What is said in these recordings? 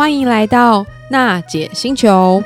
欢迎来到娜姐星球。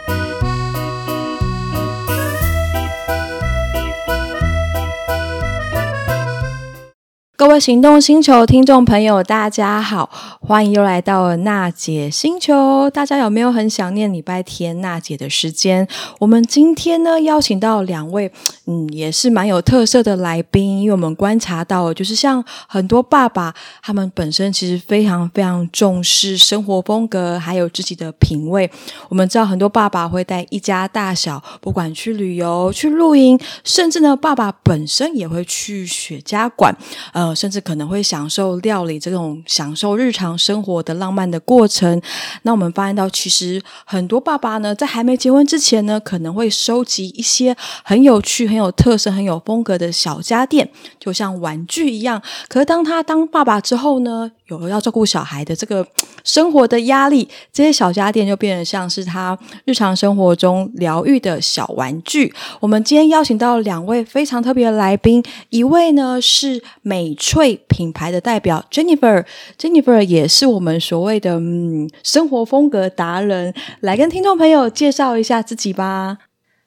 各位行动星球听众朋友，大家好，欢迎又来到了娜姐星球。大家有没有很想念礼拜天娜姐的时间？我们今天呢，邀请到两位，嗯，也是蛮有特色的来宾，因为我们观察到，就是像很多爸爸，他们本身其实非常非常重视生活风格，还有自己的品味。我们知道很多爸爸会带一家大小，不管去旅游、去露营，甚至呢，爸爸本身也会去雪茄馆，呃。甚至可能会享受料理这种享受日常生活的浪漫的过程。那我们发现到，其实很多爸爸呢，在还没结婚之前呢，可能会收集一些很有趣、很有特色、很有风格的小家电，就像玩具一样。可是当他当爸爸之后呢，有了要照顾小孩的这个生活的压力，这些小家电就变得像是他日常生活中疗愈的小玩具。我们今天邀请到两位非常特别的来宾，一位呢是美翠品牌的代表 Jennifer，Jennifer 也是我们所谓的嗯生活风格达人，来跟听众朋友介绍一下自己吧。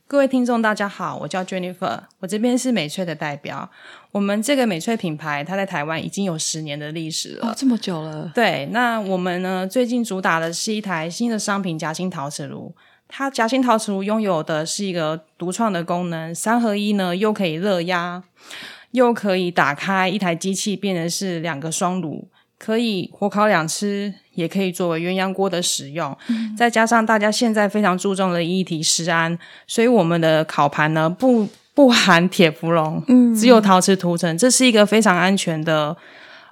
各位听众，大家好，我叫 Jennifer，我这边是美翠的代表。我们这个美翠品牌，它在台湾已经有十年的历史了，哦，这么久了。对，那我们呢，最近主打的是一台新的商品——夹心陶瓷炉。它夹心陶瓷炉拥有的是一个独创的功能，三合一呢，又可以热压，又可以打开一台机器，变成是两个双炉。可以火烤两吃，也可以作为鸳鸯锅的使用。嗯。再加上大家现在非常注重的议题食安，所以我们的烤盘呢，不不含铁氟龙，嗯，只有陶瓷涂层，这是一个非常安全的。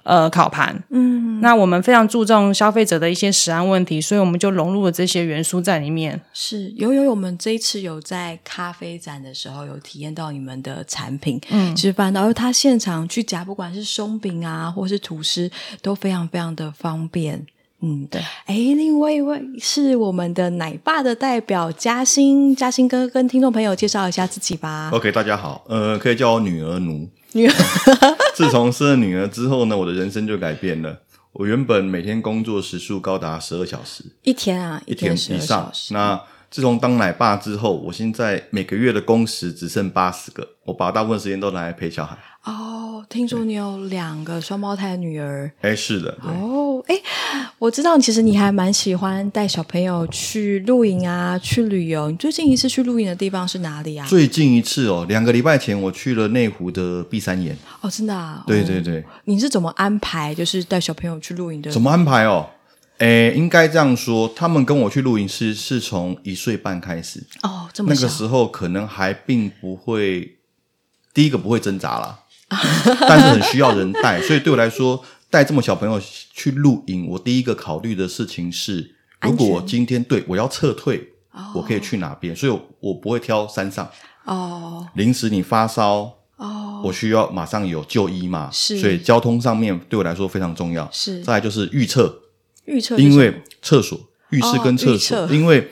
呃，烤盘，嗯，那我们非常注重消费者的一些食安问题，所以我们就融入了这些元素在里面。是，有有，我们这一次有在咖啡展的时候有体验到你们的产品，嗯，其实反倒是他现场去夹，不管是松饼啊，或是吐司，都非常非常的方便。嗯，对。哎，另外一位是我们的奶爸的代表嘉兴，嘉兴哥跟听众朋友介绍一下自己吧。OK，大家好，呃，可以叫我女儿奴。女儿，自从生了女儿之后呢，我的人生就改变了。我原本每天工作时数高达十二小时，一天啊，一天以上。那自从当奶爸之后，我现在每个月的工时只剩八十个，我把大部分时间都拿来陪小孩。哦，听说你有两个双胞胎女儿？哎，是的。哦，哎，我知道，其实你还蛮喜欢带小朋友去露营啊，去旅游。你最近一次去露营的地方是哪里啊？最近一次哦，两个礼拜前我去了内湖的碧山岩。哦，真的啊？对对对。你是怎么安排？就是带小朋友去露营的？怎么安排哦？诶，应该这样说，他们跟我去露营是是从一岁半开始。哦，这么。那个时候可能还并不会，第一个不会挣扎啦。但是很需要人带，所以对我来说，带这么小朋友去露营，我第一个考虑的事情是，如果我今天对我要撤退，我可以去哪边？所以我不会挑山上。哦，临时你发烧，哦，我需要马上有就医嘛，是，所以交通上面对我来说非常重要。是，再来就是预测，预测，因为厕所、浴室跟厕所，因为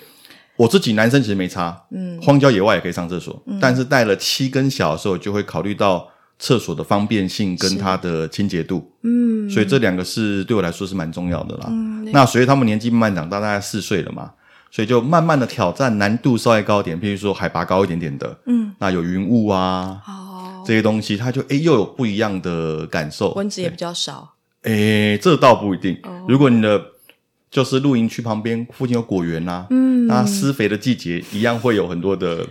我自己男生其实没差，嗯，荒郊野外也可以上厕所，但是带了七根小的时候，就会考虑到。厕所的方便性跟它的清洁度，嗯，所以这两个是对我来说是蛮重要的啦。嗯，那随着他们年纪慢慢长大，大概四岁了嘛，所以就慢慢的挑战难度稍微高一点，譬如说海拔高一点点的，嗯，那有云雾啊，哦，这些东西，它就诶又有不一样的感受，蚊子也比较少。诶，这倒不一定。哦，如果你的就是露营区旁边附近有果园啊，嗯，那施肥的季节一样会有很多的。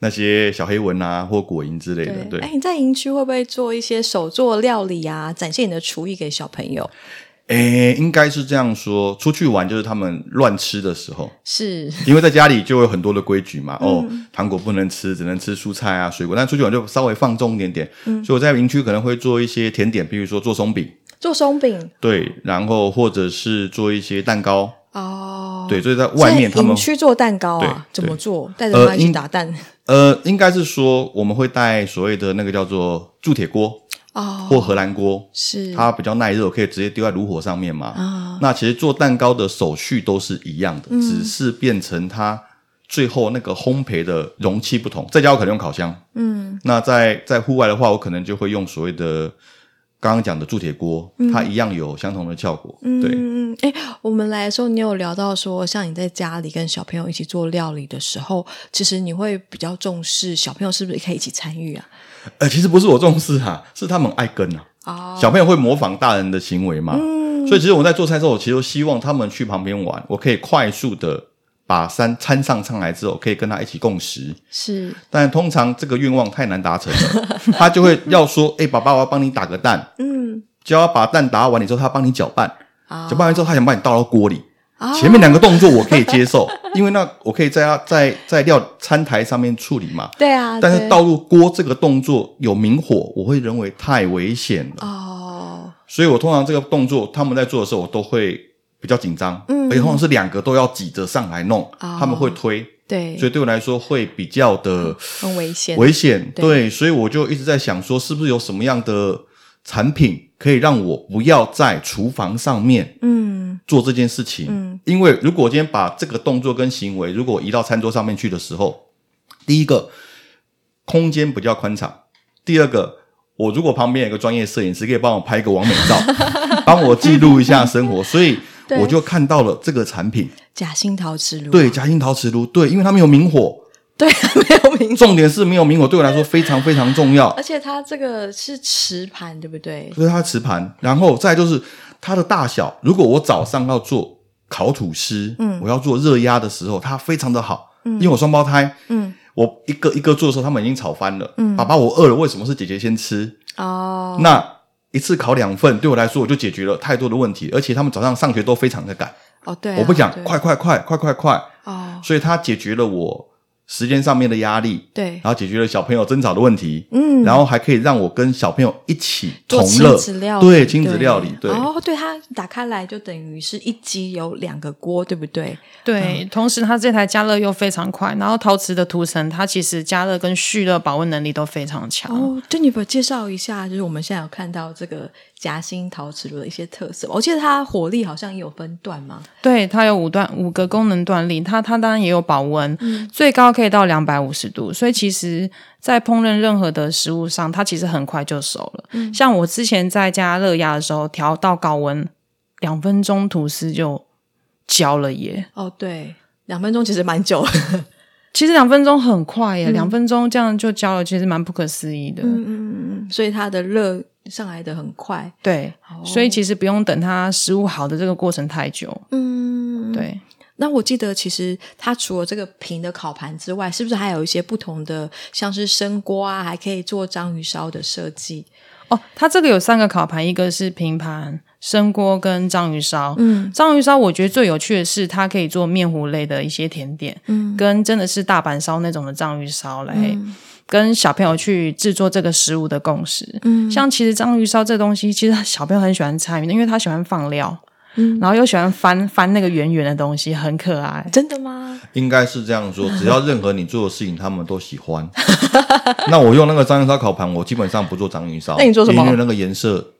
那些小黑蚊啊，或果蝇之类的，对。哎，你在营区会不会做一些手作料理啊？展现你的厨艺给小朋友？哎，应该是这样说。出去玩就是他们乱吃的时候，是因为在家里就有很多的规矩嘛。嗯、哦，糖果不能吃，只能吃蔬菜啊、水果。但出去玩就稍微放纵一点点。嗯，所以我在营区可能会做一些甜点，比如说做松饼，做松饼，对，然后或者是做一些蛋糕。哦，对，所以在外面他们去做蛋糕啊？怎么做？带着他一起打蛋？呃，应该是说我们会带所谓的那个叫做铸铁锅哦，或荷兰锅，是它比较耐热，可以直接丢在炉火上面嘛。啊，那其实做蛋糕的手续都是一样的，只是变成它最后那个烘焙的容器不同。在家我可能用烤箱，嗯，那在在户外的话，我可能就会用所谓的。刚刚讲的铸铁锅，嗯、它一样有相同的效果。嗯、对，嗯，哎，我们来的时候，你有聊到说，像你在家里跟小朋友一起做料理的时候，其实你会比较重视小朋友是不是可以一起参与啊？呃，其实不是我重视哈、啊，是他们爱跟啊。哦，小朋友会模仿大人的行为嘛？嗯，所以其实我在做菜的时候，我其实希望他们去旁边玩，我可以快速的。把山餐上上来之后，可以跟他一起共食。是，但通常这个愿望太难达成了，他就会要说：“哎、欸，爸爸，我要帮你打个蛋。”嗯，就要把蛋打完了之后，他帮你搅拌。哦、搅拌完之后，他想把你倒到锅里。哦、前面两个动作我可以接受，因为那我可以在他在在料餐台上面处理嘛。对啊。但是倒入锅这个动作有明火，我会认为太危险了。哦。所以我通常这个动作他们在做的时候，我都会。比较紧张，嗯，而且通常是两个都要挤着上来弄，哦、他们会推，对，所以对我来说会比较的很危险，危险，对，所以我就一直在想说，是不是有什么样的产品可以让我不要在厨房上面，嗯，做这件事情，嗯，因为如果我今天把这个动作跟行为如果移到餐桌上面去的时候，第一个空间比较宽敞，第二个。我如果旁边有一个专业摄影师，可以帮我拍一个完美照，帮我记录一下生活，所以我就看到了这个产品——假心陶瓷炉。对，假心陶瓷炉，对，因为它没有明火。对，没有明火。重点是没有明火，对我来说非常非常重要。而且它这个是瓷盘，对不对？所以它瓷盘，然后再就是它的大小。如果我早上要做烤吐司，嗯，我要做热压的时候，它非常的好，嗯，因为我双胞胎，嗯。我一个一个做的时候，他们已经吵翻了。嗯，爸爸，我饿了，为什么是姐姐先吃？哦，那一次考两份，对我来说，我就解决了太多的问题，而且他们早上上学都非常的赶。哦，对啊，我不讲，快快快快快快。哦，所以他解决了我。时间上面的压力，对，然后解决了小朋友争吵的问题，嗯，然后还可以让我跟小朋友一起同乐，做亲子料理，对，亲子料理，对，哦，对，它打开来就等于是一机有两个锅，对不对？对，嗯、同时它这台加热又非常快，然后陶瓷的涂层，它其实加热跟蓄热保温能力都非常强。哦，就你不介绍一下，就是我们现在有看到这个。夹心陶瓷炉的一些特色，我记得它火力好像也有分段吗？对，它有五段，五个功能段力。它它当然也有保温，嗯、最高可以到两百五十度。所以其实，在烹饪任何的食物上，它其实很快就熟了。嗯、像我之前在加热压的时候，调到高温，两分钟吐司就焦了耶。哦，对，两分钟其实蛮久。其实两分钟很快耶，两、嗯、分钟这样就焦了，其实蛮不可思议的。嗯嗯嗯，所以它的热。上来的很快，对，哦、所以其实不用等它食物好的这个过程太久。嗯，对。那我记得，其实它除了这个平的烤盘之外，是不是还有一些不同的，像是生锅啊，还可以做章鱼烧的设计？哦，它这个有三个烤盘，一个是平盘、生锅跟章鱼烧。嗯，章鱼烧我觉得最有趣的是，它可以做面糊类的一些甜点，嗯，跟真的是大阪烧那种的章鱼烧来。嗯跟小朋友去制作这个食物的共识，嗯，像其实章鱼烧这东西，其实小朋友很喜欢参与，因为他喜欢放料，嗯，然后又喜欢翻翻那个圆圆的东西，很可爱。真的吗？应该是这样说，只要任何你做的事情，他们都喜欢。那我用那个章鱼烧烤盘，我基本上不做章鱼烧，那你做什么？因为那个颜色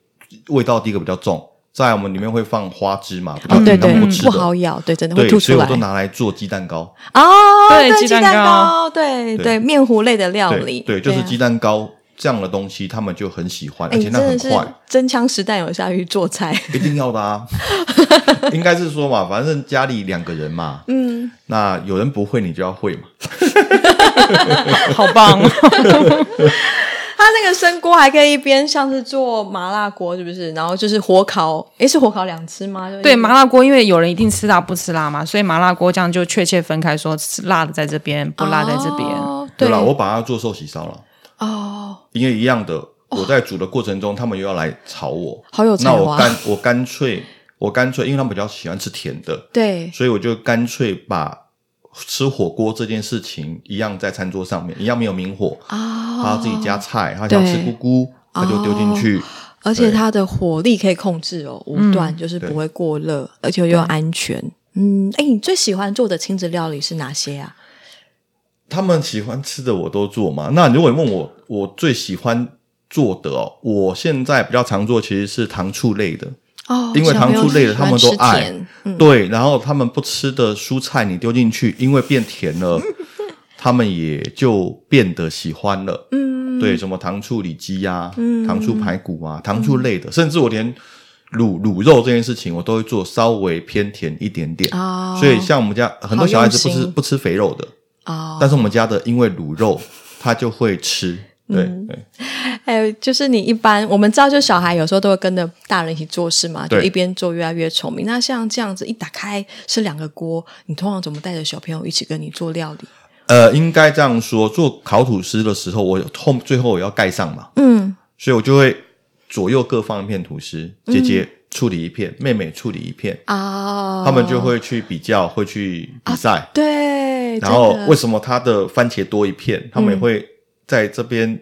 味道第一个比较重。在我们里面会放花枝嘛？哦，对对，不好咬，对，真的会吐出来。所以我都拿来做鸡蛋糕。哦，对，鸡蛋糕，对对，面糊类的料理，对，就是鸡蛋糕这样的东西，他们就很喜欢，而且那很快。真枪实弹有下去做菜，一定要的啊！应该是说嘛，反正家里两个人嘛，嗯，那有人不会，你就要会嘛。好棒。它那个生锅还可以一边像是做麻辣锅，是不是？然后就是火烤，诶，是火烤两次吗？对，麻辣锅，因为有人一定吃辣不吃辣嘛，所以麻辣锅这样就确切分开说，吃辣的在这边，不辣在这边。哦、对了，我把它做寿喜烧了。哦，因为一样的，我在煮的过程中，哦、他们又要来炒我，好有才华。那我干，我干脆，我干脆，因为他们比较喜欢吃甜的，对，所以我就干脆把。吃火锅这件事情一样，在餐桌上面一样没有明火啊，哦、他要自己加菜，他想吃咕咕，他就丢进去，哦、而且它的火力可以控制哦，五段、嗯、就是不会过热，而且又安全。嗯，哎，你最喜欢做的亲子料理是哪些啊？他们喜欢吃的我都做嘛。那如果你问我，我最喜欢做的哦，我现在比较常做其实是糖醋类的。哦，因为糖醋类的他们都爱，嗯、对，然后他们不吃的蔬菜你丢进去，因为变甜了，他们也就变得喜欢了。嗯，对，什么糖醋里脊啊，嗯，糖醋排骨啊，糖醋类的，甚至我连卤卤肉这件事情，我都会做稍微偏甜一点点。哦，所以像我们家很多小孩子不吃不吃肥肉的，哦，但是我们家的因为卤肉，他就会吃。对对，还有就是你一般我们知道，就小孩有时候都会跟着大人一起做事嘛，就一边做越来越聪明。那像这样子一打开是两个锅，你通常怎么带着小朋友一起跟你做料理？呃，应该这样说，做烤吐司的时候，我后最后我要盖上嘛，嗯，所以我就会左右各放一片吐司，姐姐处理一片，嗯、妹妹处理一片啊，他们就会去比较，会去比赛，啊、对，然后为什么他的番茄多一片，他们也会。在这边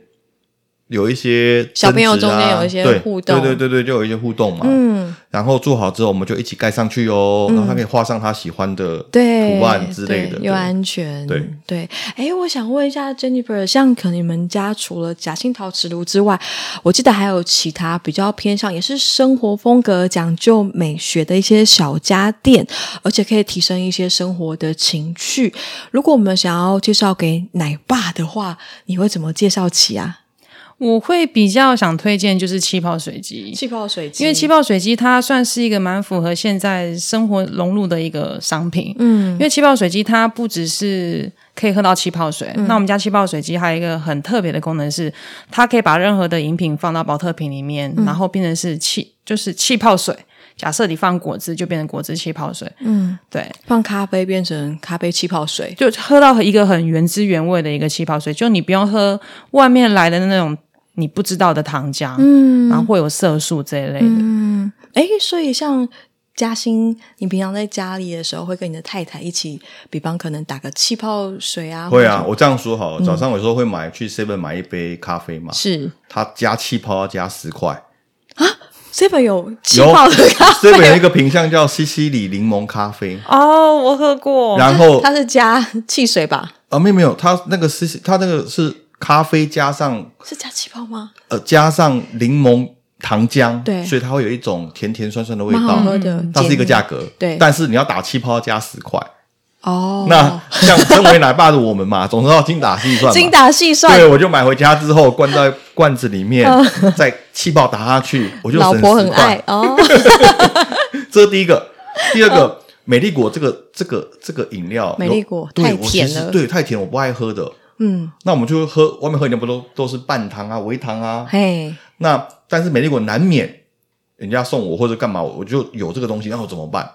有一些、啊、小朋友中间有一些互动，对对对对，就有一些互动嘛。嗯，然后做好之后，我们就一起盖上去哦。嗯、然后他可以画上他喜欢的图案之类的，又安全。对对，哎，我想问一下 Jennifer，像可能你们家除了假性陶瓷炉之外，我记得还有其他比较偏向也是生活风格讲究美学的一些小家电，而且可以提升一些生活的情趣。如果我们想要介绍给奶爸的话，你会怎么介绍起啊？我会比较想推荐就是气泡水机，气泡水机，因为气泡水机它算是一个蛮符合现在生活融入的一个商品。嗯，因为气泡水机它不只是可以喝到气泡水，嗯、那我们家气泡水机还有一个很特别的功能是，它可以把任何的饮品放到保特瓶里面，嗯、然后变成是气，就是气泡水。假设你放果汁，就变成果汁气泡水。嗯，对，放咖啡变成咖啡气泡水，就喝到一个很原汁原味的一个气泡水，就你不用喝外面来的那种。你不知道的糖浆，嗯，然后会有色素这一类的，嗯，哎，所以像嘉欣，你平常在家里的时候，会跟你的太太一起，比方可能打个气泡水啊？会啊，我这样说好了，早上有时候会买去 Seven 买一杯咖啡嘛，是，他加气泡要加十块啊？Seven 有气泡的咖啡，Seven 有一个品相叫西西里柠檬咖啡哦，我喝过，然后它是加汽水吧？啊，没有没有，它那个是它那个是。咖啡加上是加气泡吗？呃，加上柠檬糖浆，对，所以它会有一种甜甜酸酸的味道。蛮好喝的，它是一个价格，对。但是你要打气泡要加十块哦。那像身为奶爸的我们嘛，总是要精打细算，精打细算。对，我就买回家之后灌在罐子里面，再气泡打下去，我就省十块。老婆很爱哦。这是第一个，第二个美丽果这个这个这个饮料，美丽果太甜了，对，太甜，我不爱喝的。嗯，那我们就喝外面喝饮料不都都是半糖啊、微糖啊？嘿，那但是美丽果难免人家送我或者干嘛，我就有这个东西，那我怎么办？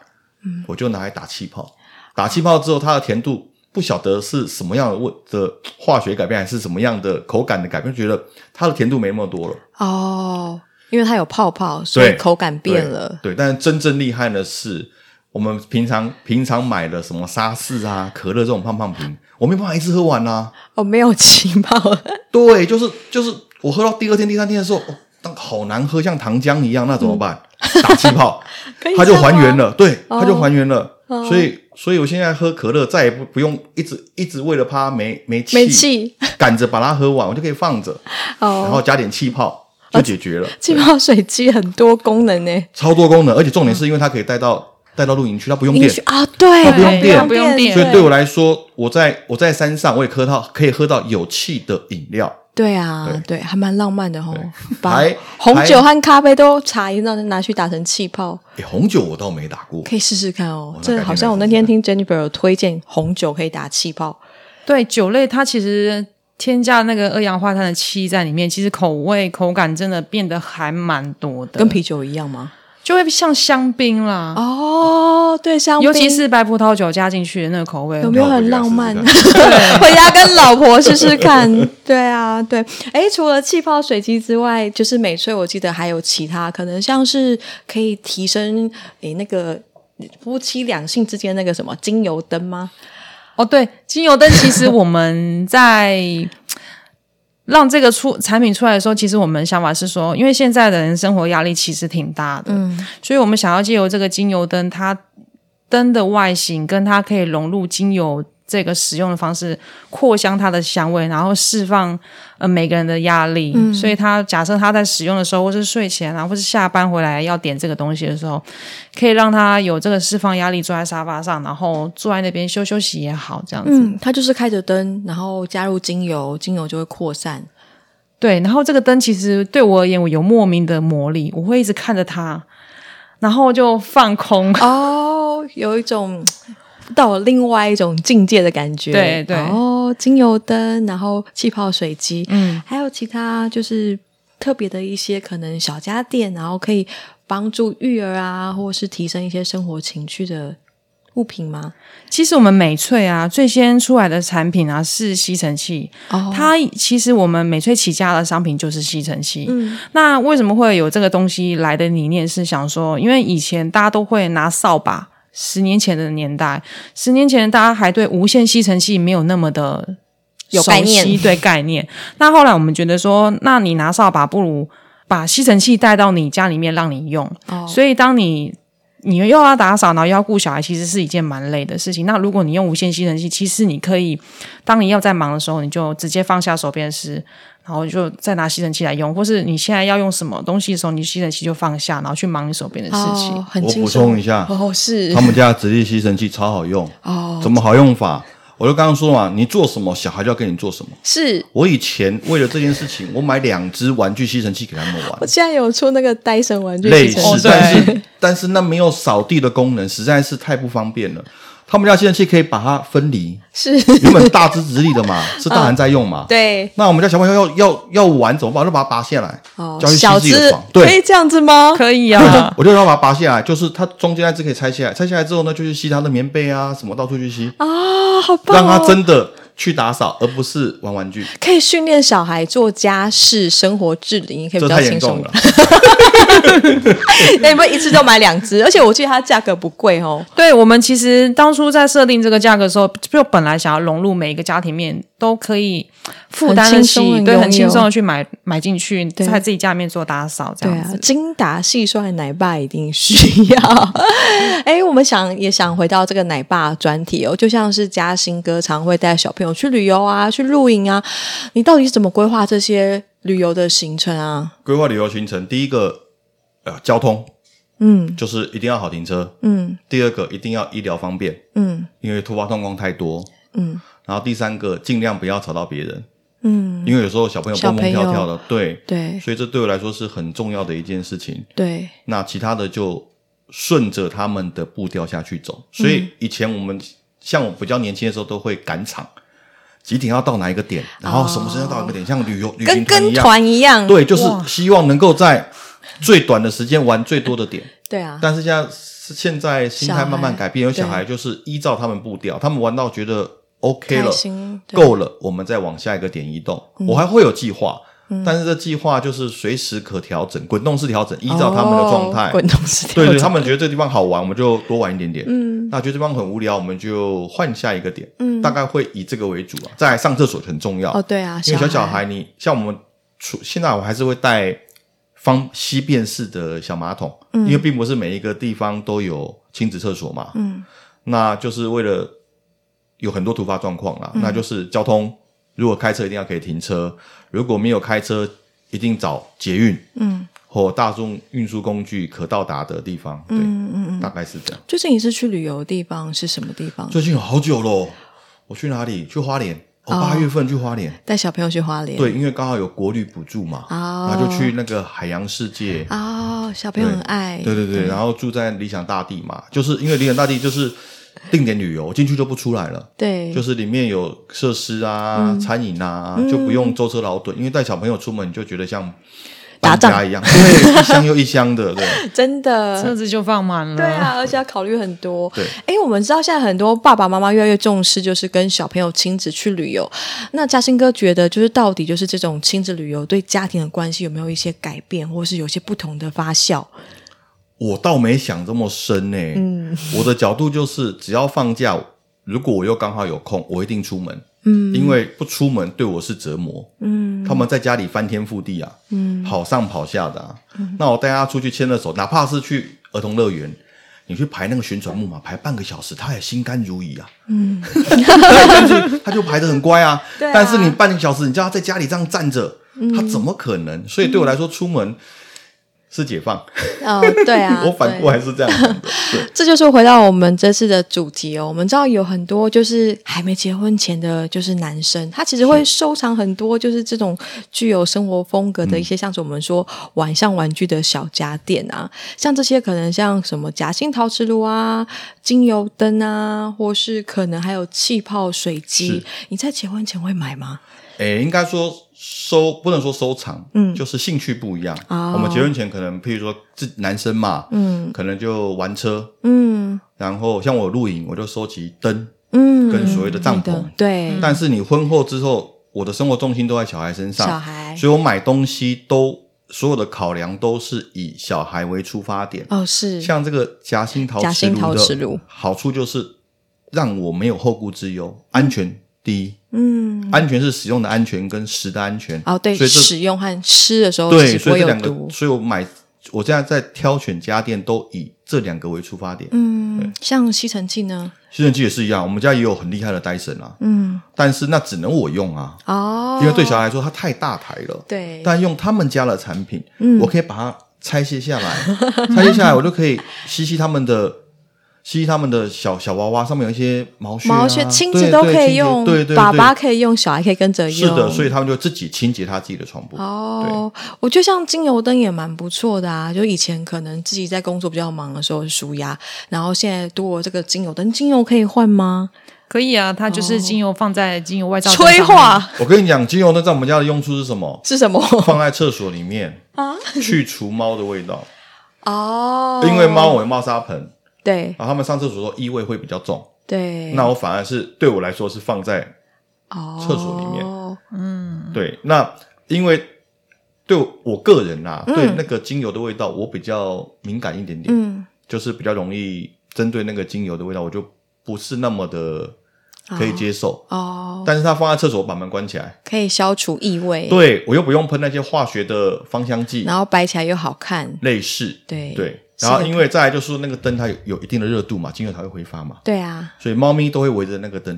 嗯，我就拿来打气泡，打气泡之后，它的甜度不晓得是什么样的味的化学改变，还是什么样的口感的改变，觉得它的甜度没那么多了。哦，因为它有泡泡，所以口感变了。对，对，但是真正厉害的是。我们平常平常买的什么沙士啊、可乐这种胖胖瓶，我没办法一次喝完呐、啊。哦，没有气泡。对，就是就是，我喝到第二天、第三天的时候，哦，当好难喝，像糖浆一样，那怎么办？嗯、打气泡，它就还原了。对，它就还原了。哦、所以，所以我现在喝可乐再也不不用一直一直为了怕没没气，没气赶着把它喝完，我就可以放着，哦、然后加点气泡就解决了。气泡水机很多功能呢，超多功能，而且重点是因为它可以带到。带到露营区，它不用电啊，对，它不用电，不用电。所以对我来说，我在我在山上，我也喝到可以喝到有气的饮料。对啊，对，还蛮浪漫的吼。把红酒和咖啡都茶一样的拿去打成气泡。诶，红酒我倒没打过，可以试试看哦。这好像我那天听 Jennifer 有推荐红酒可以打气泡。对，酒类它其实添加那个二氧化碳的气在里面，其实口味口感真的变得还蛮多的，跟啤酒一样吗？就会像香槟啦，哦，对，香槟，尤其是白葡萄酒加进去的那个口味，有没有很浪漫？回家跟老婆试试看。对啊，对，哎，除了气泡水机之外，就是美翠，我记得还有其他，可能像是可以提升诶那个夫妻两性之间那个什么精油灯吗？哦，对，精油灯，其实我们在。让这个出产品出来的时候，其实我们的想法是说，因为现在的人生活压力其实挺大的，嗯，所以我们想要借由这个精油灯，它灯的外形跟它可以融入精油。这个使用的方式扩香它的香味，然后释放呃每个人的压力。嗯、所以他假设他在使用的时候，或是睡前啊，或是下班回来要点这个东西的时候，可以让他有这个释放压力，坐在沙发上，然后坐在那边休休息也好，这样子。嗯，他就是开着灯，然后加入精油，精油就会扩散。对，然后这个灯其实对我而言，我有莫名的魔力，我会一直看着它，然后就放空。哦，有一种到了另外一种境界的感觉。对对。哦，精油灯，然后气泡水机，嗯，还有其他就是特别的一些可能小家电，然后可以帮助育儿啊，或是提升一些生活情趣的。物品吗？其实我们美翠啊，最先出来的产品啊是吸尘器。哦，它其实我们美翠起家的商品就是吸尘器。嗯，那为什么会有这个东西来的理念？是想说，因为以前大家都会拿扫把，十年前的年代，十年前大家还对无线吸尘器没有那么的有概念，对概念。那后来我们觉得说，那你拿扫把不如把吸尘器带到你家里面让你用。哦，所以当你你又要打扫，然后又要顾小孩，其实是一件蛮累的事情。那如果你用无线吸尘器，其实你可以，当你要在忙的时候，你就直接放下手边的事，然后就再拿吸尘器来用，或是你现在要用什么东西的时候，你吸尘器就放下，然后去忙你手边的事情。哦、很我补充一下，哦，是他们家的直立吸尘器超好用哦，怎么好用法？我就刚刚说嘛，你做什么，小孩就要跟你做什么。是我以前为了这件事情，我买两只玩具吸尘器给他们玩。我现在有出那个戴森玩具类似，但是但是那没有扫地的功能，实在是太不方便了。他们家吸尘器可以把它分离，是原本大支直立的嘛，是大人在用嘛？对。那我们家小朋友要要要玩怎么办？就把它拔下来，哦，交去吸自己的床。对，可以这样子吗？可以啊。我就让把它拔下来，就是它中间那只可以拆下来，拆下来之后呢，就去吸它的棉被啊，什么到处去吸啊，好棒！让它真的去打扫，而不是玩玩具。可以训练小孩做家事、生活自理，你可以比较轻松了。那你们一次就买两只，而且我记得它价格不贵哦。对，我们其实当初在设定这个价格的时候，就本来想要融入每一个家庭面都可以负担得起，对，很轻松的去买买进去，在自己家里面做打扫这样子。啊、精打细算的奶爸一定需要。哎，我们想也想回到这个奶爸专题哦，就像是嘉兴哥常会带小朋友去旅游啊，去露营啊，你到底是怎么规划这些旅游的行程啊？规划旅游行程，第一个。呃，交通，嗯，就是一定要好停车，嗯。第二个，一定要医疗方便，嗯，因为突发状况太多，嗯。然后第三个，尽量不要吵到别人，嗯，因为有时候小朋友蹦蹦跳跳的，对对，所以这对我来说是很重要的一件事情，对。那其他的就顺着他们的步调下去走。所以以前我们像我比较年轻的时候，都会赶场，几点要到哪一个点，然后什么时候到一个点，像旅游旅行跟跟团一样，对，就是希望能够在。最短的时间玩最多的点，对啊。但是现在现在心态慢慢改变，有小孩就是依照他们步调，他们玩到觉得 OK 了，够了，我们再往下一个点移动。我还会有计划，但是这计划就是随时可调整，滚动式调整，依照他们的状态。滚动式调整。对对，他们觉得这地方好玩，我们就多玩一点点。嗯。那觉得这地方很无聊，我们就换下一个点。嗯。大概会以这个为主啊。再来上厕所很重要哦，对啊，因为小小孩你像我们出现在我还是会带。方吸便式的小马桶，嗯，因为并不是每一个地方都有亲子厕所嘛，嗯，那就是为了有很多突发状况啦，嗯，那就是交通，如果开车一定要可以停车，如果没有开车，一定找捷运，嗯，或大众运输工具可到达的地方，对，嗯嗯嗯，大概是这样。最近一次去旅游的地方是什么地方？最近有好久咯，我去哪里？去花莲。八、哦、月份去花莲，带小朋友去花莲。对，因为刚好有国旅补助嘛，哦、然后就去那个海洋世界。哦，小朋友很爱。对对对，对，然后住在理想大地嘛，就是因为理想大地就是定点旅游，进去就不出来了。对，就是里面有设施啊、嗯、餐饮啊，嗯、就不用舟车劳顿。因为带小朋友出门，你就觉得像。打家一样，对，一箱又一箱的，对，真的，车子就放满了。对啊，而且要考虑很多。对，哎，我们知道现在很多爸爸妈妈越来越重视，就是跟小朋友亲子去旅游。那嘉兴哥觉得，就是到底就是这种亲子旅游对家庭的关系有没有一些改变，或是有些不同的发酵？我倒没想这么深呢。嗯，我的角度就是，只要放假，如果我又刚好有空，我一定出门。嗯，因为不出门对我是折磨。嗯，他们在家里翻天覆地啊，嗯，跑上跑下的啊。嗯，那我带他出去牵了手，哪怕是去儿童乐园，你去排那个旋转木马，排半个小时，他也心甘如饴啊。嗯，他就排的 很乖啊。但是你半个小时，你叫他在家里这样站着，他怎么可能？所以对我来说，出门是解放。哦，对啊，我反过来是这样 这就是回到我们这次的主题哦。我们知道有很多就是还没结婚前的，就是男生，他其实会收藏很多就是这种具有生活风格的一些，嗯、像是我们说玩像玩具的小家电啊，像这些可能像什么夹心陶瓷炉啊、精油灯啊，或是可能还有气泡水机。你在结婚前会买吗？诶，应该说收不能说收藏，嗯，就是兴趣不一样。哦、我们结婚前可能，譬如说这男生嘛，嗯，可能就玩车，嗯，然后像我露营，我就收集灯，嗯，跟所谓的帐篷，对。但是你婚后之后，我的生活重心都在小孩身上，小孩，所以我买东西都所有的考量都是以小孩为出发点。哦，是。像这个夹心陶瓷炉的好处就是让我没有后顾之忧，安全。第一，嗯，安全是使用的安全跟食的安全。哦，对，所以使用和吃的时候对，所以这两个，所以我买，我现在在挑选家电都以这两个为出发点，嗯，像吸尘器呢？吸尘器也是一样，我们家也有很厉害的戴森啊，嗯，但是那只能我用啊，哦，因为对小孩来说它太大台了，对，但用他们家的产品，嗯，我可以把它拆卸下来，拆卸下来我就可以吸吸他们的。吸他们的小小娃娃上面有一些毛屑、啊，毛屑亲子都可以用，对对，对，对，爸爸可以用，小孩可以跟着用。是的，所以他们就自己清洁他自己的床铺。哦，我觉得像精油灯也蛮不错的啊。就以前可能自己在工作比较忙的时候舒压，然后现在多了这个精油灯，精油可以换吗？可以啊，它就是精油放在精油外罩催化。我跟你讲，精油灯在我们家的用处是什么？是什么？放在厕所里面啊，去除猫的味道。哦，因为猫有猫砂盆。对，然后他们上厕所的时候异味会比较重。对，那我反而是对我来说是放在厕所里面。哦，嗯，对，那因为对我个人啊，嗯、对那个精油的味道我比较敏感一点点，嗯，就是比较容易针对那个精油的味道，我就不是那么的可以接受。哦，但是它放在厕所，把门关起来，可以消除异味。对，我又不用喷那些化学的芳香剂，然后摆起来又好看。类似，对对。然后，因为再来就是说，那个灯它有有一定的热度嘛，精油才会挥发嘛。对啊，所以猫咪都会围着那个灯。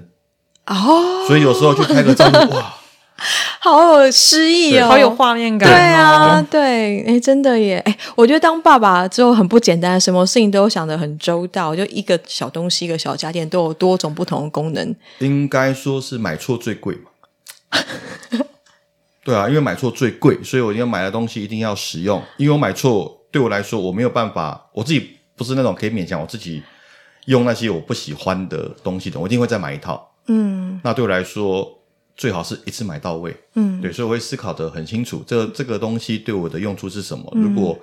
哦，所以有时候去拍个照，哇，好有诗意哦，好有画面感。对啊，对，哎，真的耶，哎，我觉得当爸爸之后很不简单，什么事情都想得很周到，就一个小东西，一个小家电都有多种不同的功能。应该说是买错最贵嘛。对啊，因为买错最贵，所以我今天买的东西一定要实用，因为我买错。对我来说，我没有办法，我自己不是那种可以勉强我自己用那些我不喜欢的东西的，我一定会再买一套。嗯，那对我来说，最好是一次买到位。嗯，对，所以我会思考的很清楚，这个、这个东西对我的用处是什么。嗯、如果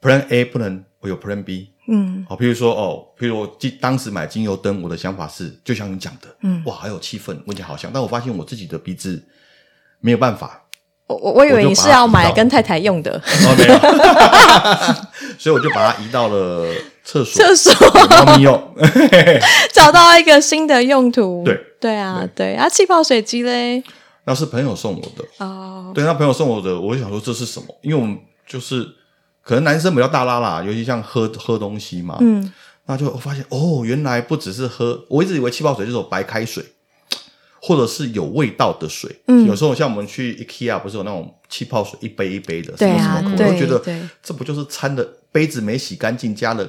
Plan A 不能，我有 Plan B。嗯，好，譬如说哦，譬如我当时买精油灯，我的想法是，就像你讲的，嗯，哇，好有气氛，闻起来好香，但我发现我自己的鼻子没有办法。我我以为你是要买跟太太用的，哦，没有，所以我就把它移到了厕所，厕所。给猫咪用，找到一个新的用途。对。对啊，对。啊，气泡水机嘞，那是朋友送我的。哦。对，那朋友送我的，我就想说这是什么？因为我们就是可能男生比较大拉啦，尤其像喝喝东西嘛，嗯，那就发现哦，原来不只是喝，我一直以为气泡水就是白开水。或者是有味道的水，嗯，有时候像我们去 IKEA 不是有那种气泡水一杯一杯的，对啊，我就觉得这不就是掺的杯子没洗干净加了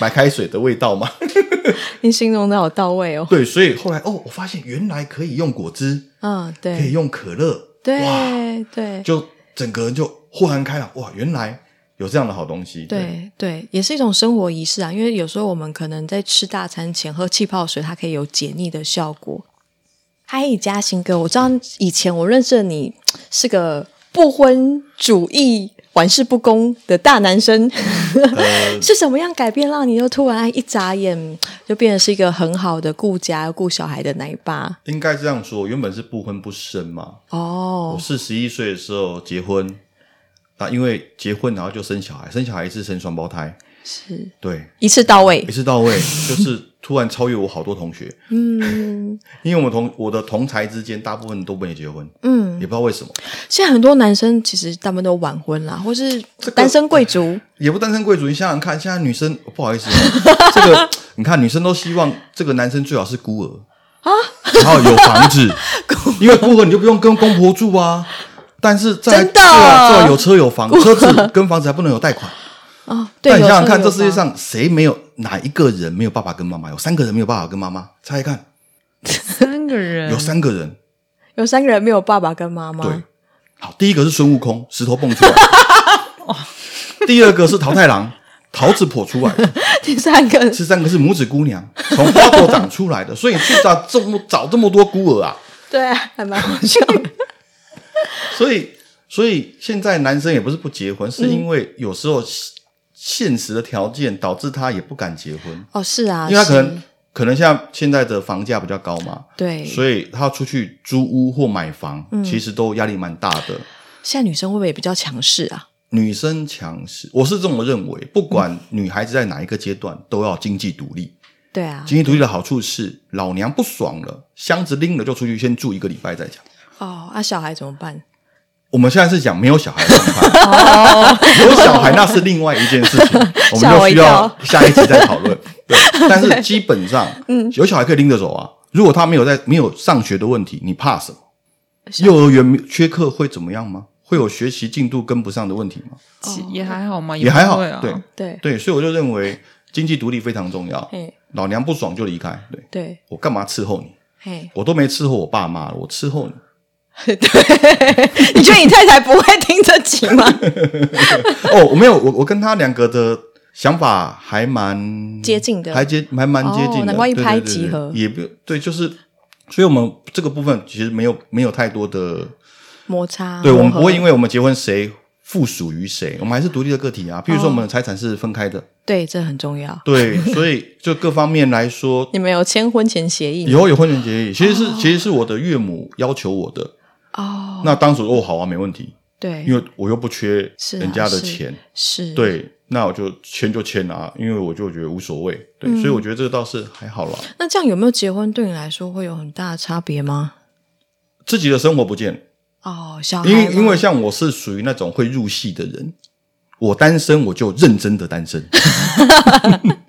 白开水的味道吗？你形容的好到位哦。对，所以后来哦，我发现原来可以用果汁，嗯，对，可以用可乐，对，哇，对，就整个人就豁然开朗，哇，原来有这样的好东西，对对，也是一种生活仪式啊。因为有时候我们可能在吃大餐前喝气泡水，它可以有解腻的效果。嗨，嘉兴哥，我知道以前我认识的你 是个不婚主义、玩世不恭的大男生，呃、是什么样改变让你又突然一眨眼 就变成是一个很好的顾家、顾小孩的奶爸？应该这样说，原本是不婚不生嘛。哦，我四十一岁的时候结婚，那因为结婚然后就生小孩，生小孩一次生双胞胎，是对，一次到位，一次到位，就是。突然超越我好多同学，嗯，因为我们同我的同才之间大部分都没结婚，嗯，也不知道为什么。现在很多男生其实大部分都晚婚啦，或是单身贵族，这个，也不单身贵族。你想想看，现在女生不好意思，这个你看女生都希望这个男生最好是孤儿。啊，然后有房子，因为孤儿你就不用跟公婆住啊。但是在真的？对啊，最好有车有房，车子跟房子还不能有贷款。哦，对，但你想想看，这世界上谁没有哪一个人没有爸爸跟妈妈？有三个人没有爸爸跟妈妈，猜猜看，三个人有三个人。有三个人没有爸爸跟妈妈。对，好，第一个是孙悟空，石头蹦出来。第二个是桃太郎，桃子破出来。第三个第三个是拇指姑娘，从花朵长出来的。所以你去找这么找这么多孤儿啊？对啊，还蛮好笑的。所以，所以现在男生也不是不结婚，是因为有时候现实的条件导致他也不敢结婚。哦，是啊，因为他可能可能像现在的房价比较高嘛，对，所以他要出去租屋或买房，其实都压力蛮大的。现在女生会不会也比较强势啊？女生强势，我是这么认为。不管女孩子在哪一个阶段，都要经济独立。对啊，经济独立的好处是，老娘不爽了，箱子拎了就出去，先住一个礼拜再讲。哦，那、啊、小孩怎么办？我们现在是讲没有小孩的状态，哦、有小孩那是另外一件事情，我们就需要下一集再讨论。对，但是基本上，嗯，有小孩可以拎着走啊。如果他没有在没有上学的问题，你怕什么？幼儿园缺课会怎么样吗？会有学习进度跟不上的问题吗？也还好嘛，也还好。啊、对对对，所以我就认为经济独立非常重要。老娘不爽就离开。对对，我干嘛伺候你？嘿我都没伺候我爸妈了，我伺候你。对，你觉得你太太不会听这集吗？哦，我没有，我我跟他两个的想法还蛮接近的，还接还蛮接近的，难怪一拍即合。也不对，就是，所以我们这个部分其实没有没有太多的摩擦。对，我们不会因为我们结婚谁附属于谁，我们还是独立的个体啊。譬如说，我们的财产是分开的，对，这很重要。对，所以就各方面来说，你们有签婚前协议？以后有婚前协议，其实是其实是我的岳母要求我的。哦，那当时哦，好啊，没问题。对，因为我又不缺人家的钱，是，是对，那我就签就签啊，因为我就觉得无所谓，对，嗯、所以我觉得这个倒是还好啦。那这样有没有结婚对你来说会有很大的差别吗？自己的生活不见。哦，小孩，因为因为像我是属于那种会入戏的人，我单身我就认真的单身，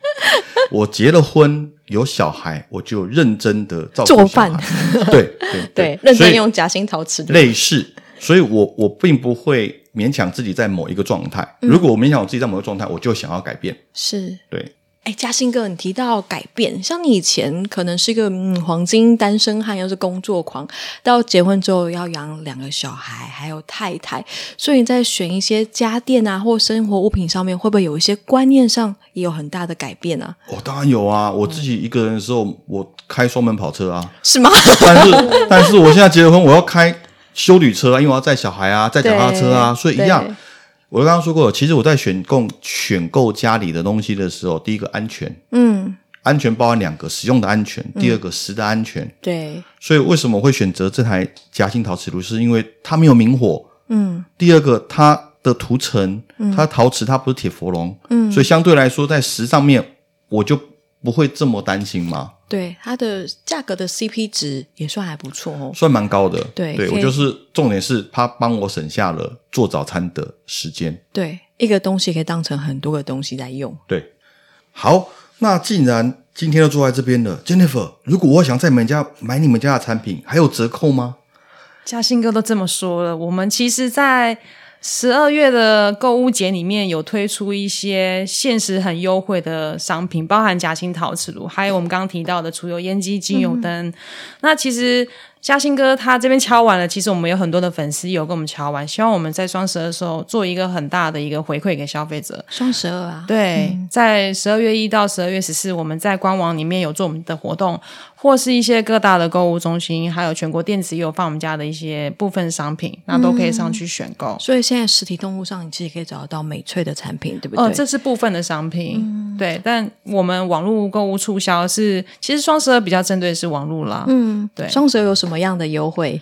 我结了婚。有小孩，我就认真的照顾。做饭，对对对，认真用夹心陶瓷。类似，所以我我并不会勉强自己在某一个状态。嗯、如果我勉强我自己在某个状态，我就想要改变。是，对。哎，嘉兴哥，你提到改变，像你以前可能是一个嗯黄金单身汉，又是工作狂，到结婚之后要养两个小孩，还有太太，所以你在选一些家电啊或生活物品上面，会不会有一些观念上也有很大的改变啊？我、哦、当然有啊，我自己一个人的时候，我开双门跑车啊，是吗？但是但是我现在结了婚，我要开修旅车啊，因为我要载小孩啊，载脚踏车啊，所以一样。我刚刚说过，其实我在选购选购家里的东西的时候，第一个安全，嗯，安全包含两个使用的安全，第二个食的安全，对。所以为什么我会选择这台夹心陶瓷炉？是因为它没有明火，嗯。第二个，它的涂层，它陶瓷它不是铁氟龙，嗯，所以相对来说在食上面我就不会这么担心吗。对，它的价格的 CP 值也算还不错哦，算蛮高的。对，对我就是重点是它帮我省下了做早餐的时间。对，一个东西可以当成很多个东西来用。对，好，那既然今天都坐在这边了，Jennifer，如果我想在你们家买你们家的产品，还有折扣吗？嘉兴哥都这么说了，我们其实，在。十二月的购物节里面有推出一些限时很优惠的商品，包含夹心陶瓷炉，还有我们刚刚提到的除油烟机、精油灯。嗯、那其实。嘉兴哥他这边敲完了，其实我们有很多的粉丝有跟我们敲完，希望我们在双十二的时候做一个很大的一个回馈给消费者。双十二啊，对，嗯、在十二月一到十二月十四，我们在官网里面有做我们的活动，或是一些各大的购物中心，还有全国电子也有放我们家的一些部分商品，那都可以上去选购。嗯、所以现在实体动物上，你其实可以找得到美翠的产品，对不对？哦，这是部分的商品，嗯、对。但我们网络购物促销是，其实双十二比较针对是网络啦。嗯，对。双十二有什么？样的优惠？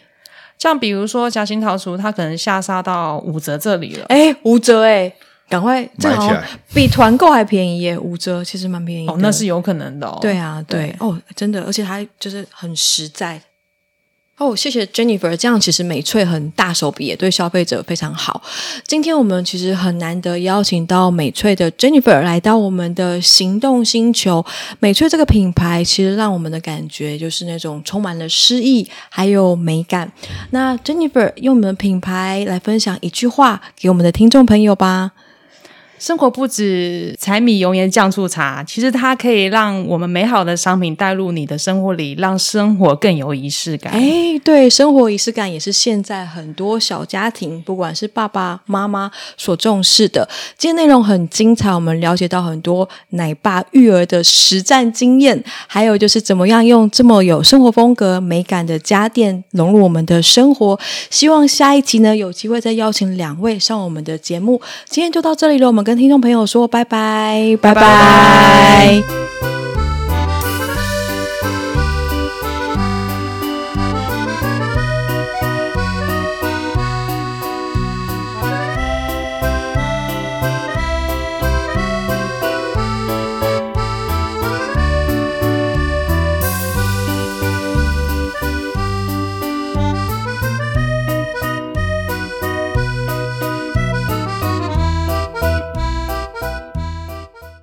像比如说夹心陶瓷，它可能下杀到五折这里了。哎，五折哎，赶快这好像，比团购还便宜耶！五折其实蛮便宜的。哦，那是有可能的哦。对啊，对，对哦，真的，而且它就是很实在。哦，谢谢 Jennifer，这样其实美翠很大手笔，也对消费者非常好。今天我们其实很难得邀请到美翠的 Jennifer 来到我们的行动星球。美翠这个品牌其实让我们的感觉就是那种充满了诗意，还有美感。那 Jennifer 用我们的品牌来分享一句话给我们的听众朋友吧。生活不止柴米油盐酱醋茶，其实它可以让我们美好的商品带入你的生活里，让生活更有仪式感。哎，对，生活仪式感也是现在很多小家庭，不管是爸爸妈妈所重视的。今天内容很精彩，我们了解到很多奶爸育儿的实战经验，还有就是怎么样用这么有生活风格、美感的家电融入我们的生活。希望下一集呢，有机会再邀请两位上我们的节目。今天就到这里了，我们跟。跟听众朋友说拜拜，拜拜。